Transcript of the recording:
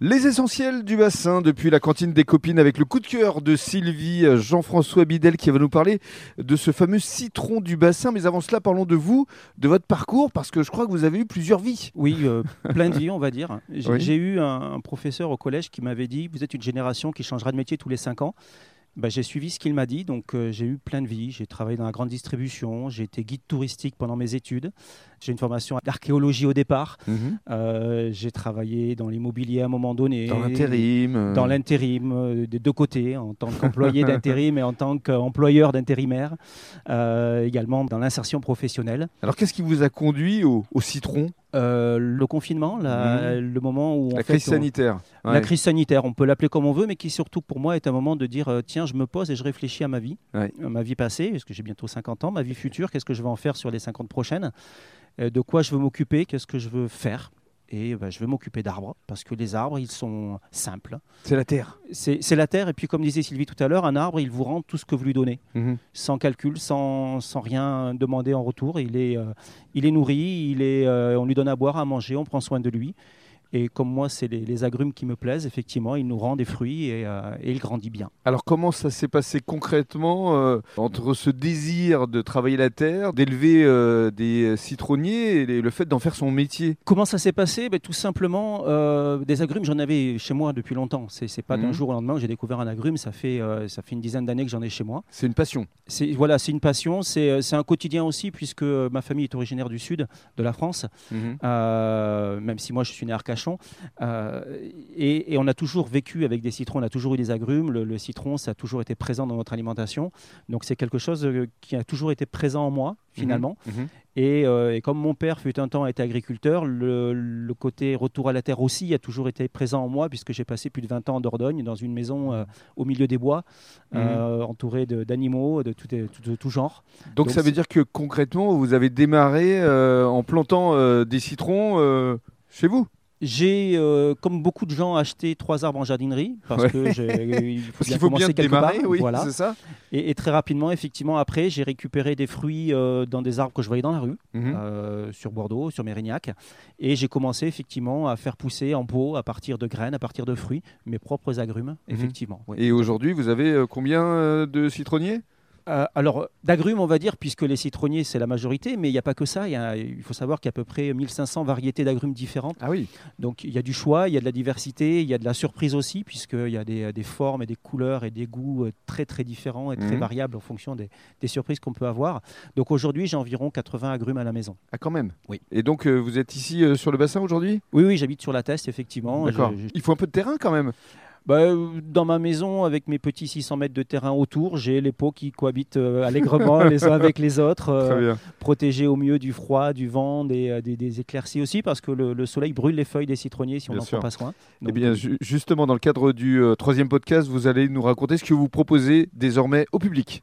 Les essentiels du bassin depuis la cantine des copines avec le coup de cœur de Sylvie euh, Jean-François Bidel qui va nous parler de ce fameux citron du bassin. Mais avant cela, parlons de vous, de votre parcours, parce que je crois que vous avez eu plusieurs vies. Oui, euh, plein de vies, on va dire. J'ai Oui. eu un, un professeur au collège qui m'avait dit Vous êtes une génération qui changera de métier tous les 5 ans. Bah, j'ai suivi ce qu'il m'a dit, donc euh, j'ai eu plein de vies. J'ai travaillé dans la grande distribution, j'ai été guide touristique pendant mes études. J'ai une formation d'archéologie au départ. Euh, j'ai travaillé dans l'immobilier à un moment donné. Dans l'intérim. euh, Dans l'intérim, des deux côtés, en tant qu'employé d'intérim et en tant qu'employeur d'intérimaire. Également dans l'insertion professionnelle. Alors qu'est-ce qui vous a conduit au, au citron? Euh, le confinement, la- le moment où en Mhm. La fait, crise on- sanitaire. la crise sanitaire, on peut l'appeler comme on veut, mais qui surtout pour moi est un moment de dire euh, tiens, je me pose et je réfléchis à ma vie, Ouais. Euh, ma vie passée, parce que j'ai bientôt 50 ans, ma vie future, qu'est-ce que je vais en faire sur les 50 prochaines, Euh, de quoi je veux m'occuper, qu'est-ce que je veux faire. Et ben, je veux m'occuper d'arbres, parce que les arbres, ils sont simples. C'est la terre. C'est c'est la terre, et puis comme disait Sylvie tout à l'heure, un arbre, il vous rend tout ce que vous lui donnez Mhm. sans calcul, sans, sans rien demander en retour. Il est, euh, il est nourri, il est, euh, on lui donne à boire, à manger, on prend soin de lui. Et comme moi, c'est les, les agrumes qui me plaisent, effectivement, il nous rend des fruits et, euh, et il grandit bien. Alors comment ça s'est passé concrètement euh, entre ce désir de travailler la terre, d'élever euh, des citronniers et le fait d'en faire son métier? Comment ça s'est passé? Ben, Tout simplement, des agrumes, j'en avais chez moi depuis longtemps. C'est c'est pas d'un Mhm. jour au lendemain que j'ai découvert un agrume, ça fait, ça fait une dizaine d'années que j'en ai chez moi. C'est une passion. C'est voilà, c'est une passion, c'est c'est un quotidien aussi, puisque ma famille est originaire du sud de la France. Euh, même si moi je suis né à Arcachon. Euh, et, et on a toujours vécu avec des citrons, on a toujours eu des agrumes. Le, le citron, ça a toujours été présent dans notre alimentation. Donc c'est quelque chose euh, qui a toujours été présent en moi, finalement. Mhm. Et, euh, et comme mon père fut un temps été agriculteur, le, le côté retour à la terre aussi a toujours été présent en moi, puisque j'ai passé plus de 20 ans en Dordogne, dans une maison euh, au milieu des bois, euh, entourée d'animaux de, tout, de tout- de tout genre. Donc, Donc, ça veut dire que concrètement, vous avez démarré en plantant des citrons chez vous? J'ai, euh, comme beaucoup de gens, acheté trois arbres en jardinerie parce Ouais. que j'ai- il faut Parce bien qu'il faut bien quelque démarrer, part, oui, voilà. c'est ça Et, et très rapidement, effectivement, après, j'ai récupéré des fruits euh, dans des arbres que je voyais dans la rue, Mhm. euh, sur Bordeaux, sur Mérignac, et j'ai commencé effectivement à faire pousser en pot, à partir de graines, à partir de fruits, mes propres agrumes, Mhm. effectivement. oui. Et aujourd'hui, vous avez combien de citronniers? Euh, alors, d'agrumes, on va dire, puisque les citronniers, c'est la majorité, mais il n'y a pas que ça. Il, y a- il faut savoir qu'il y a à peu près 1500 variétés d'agrumes différentes. Ah oui. Donc il y a du choix, il y a de la diversité, il y a de la surprise aussi, puisqu'il y a des, des formes et des couleurs et des goûts euh, très très différents et très Mhm. variables en fonction des, des surprises qu'on peut avoir. Donc aujourd'hui, j'ai environ 80 agrumes à la maison. Ah quand même? Oui. Et donc euh, vous êtes ici euh, sur le bassin aujourd'hui? Oui, oui, j'habite sur la Teste, effectivement. D'accord. Je- Il faut un peu de terrain quand même. Bah, euh, dans ma maison, avec mes petits 600 mètres de terrain autour, j'ai les pots qui cohabitent euh, allègrement les uns avec les autres, euh, protégés au mieux du froid, du vent, des, des- des éclaircies aussi, parce que le, le soleil brûle les feuilles des citronniers si on n'en prend pas soin. Eh bien, ju- justement, dans le cadre du troisième podcast, vous allez nous raconter ce que vous proposez désormais au public.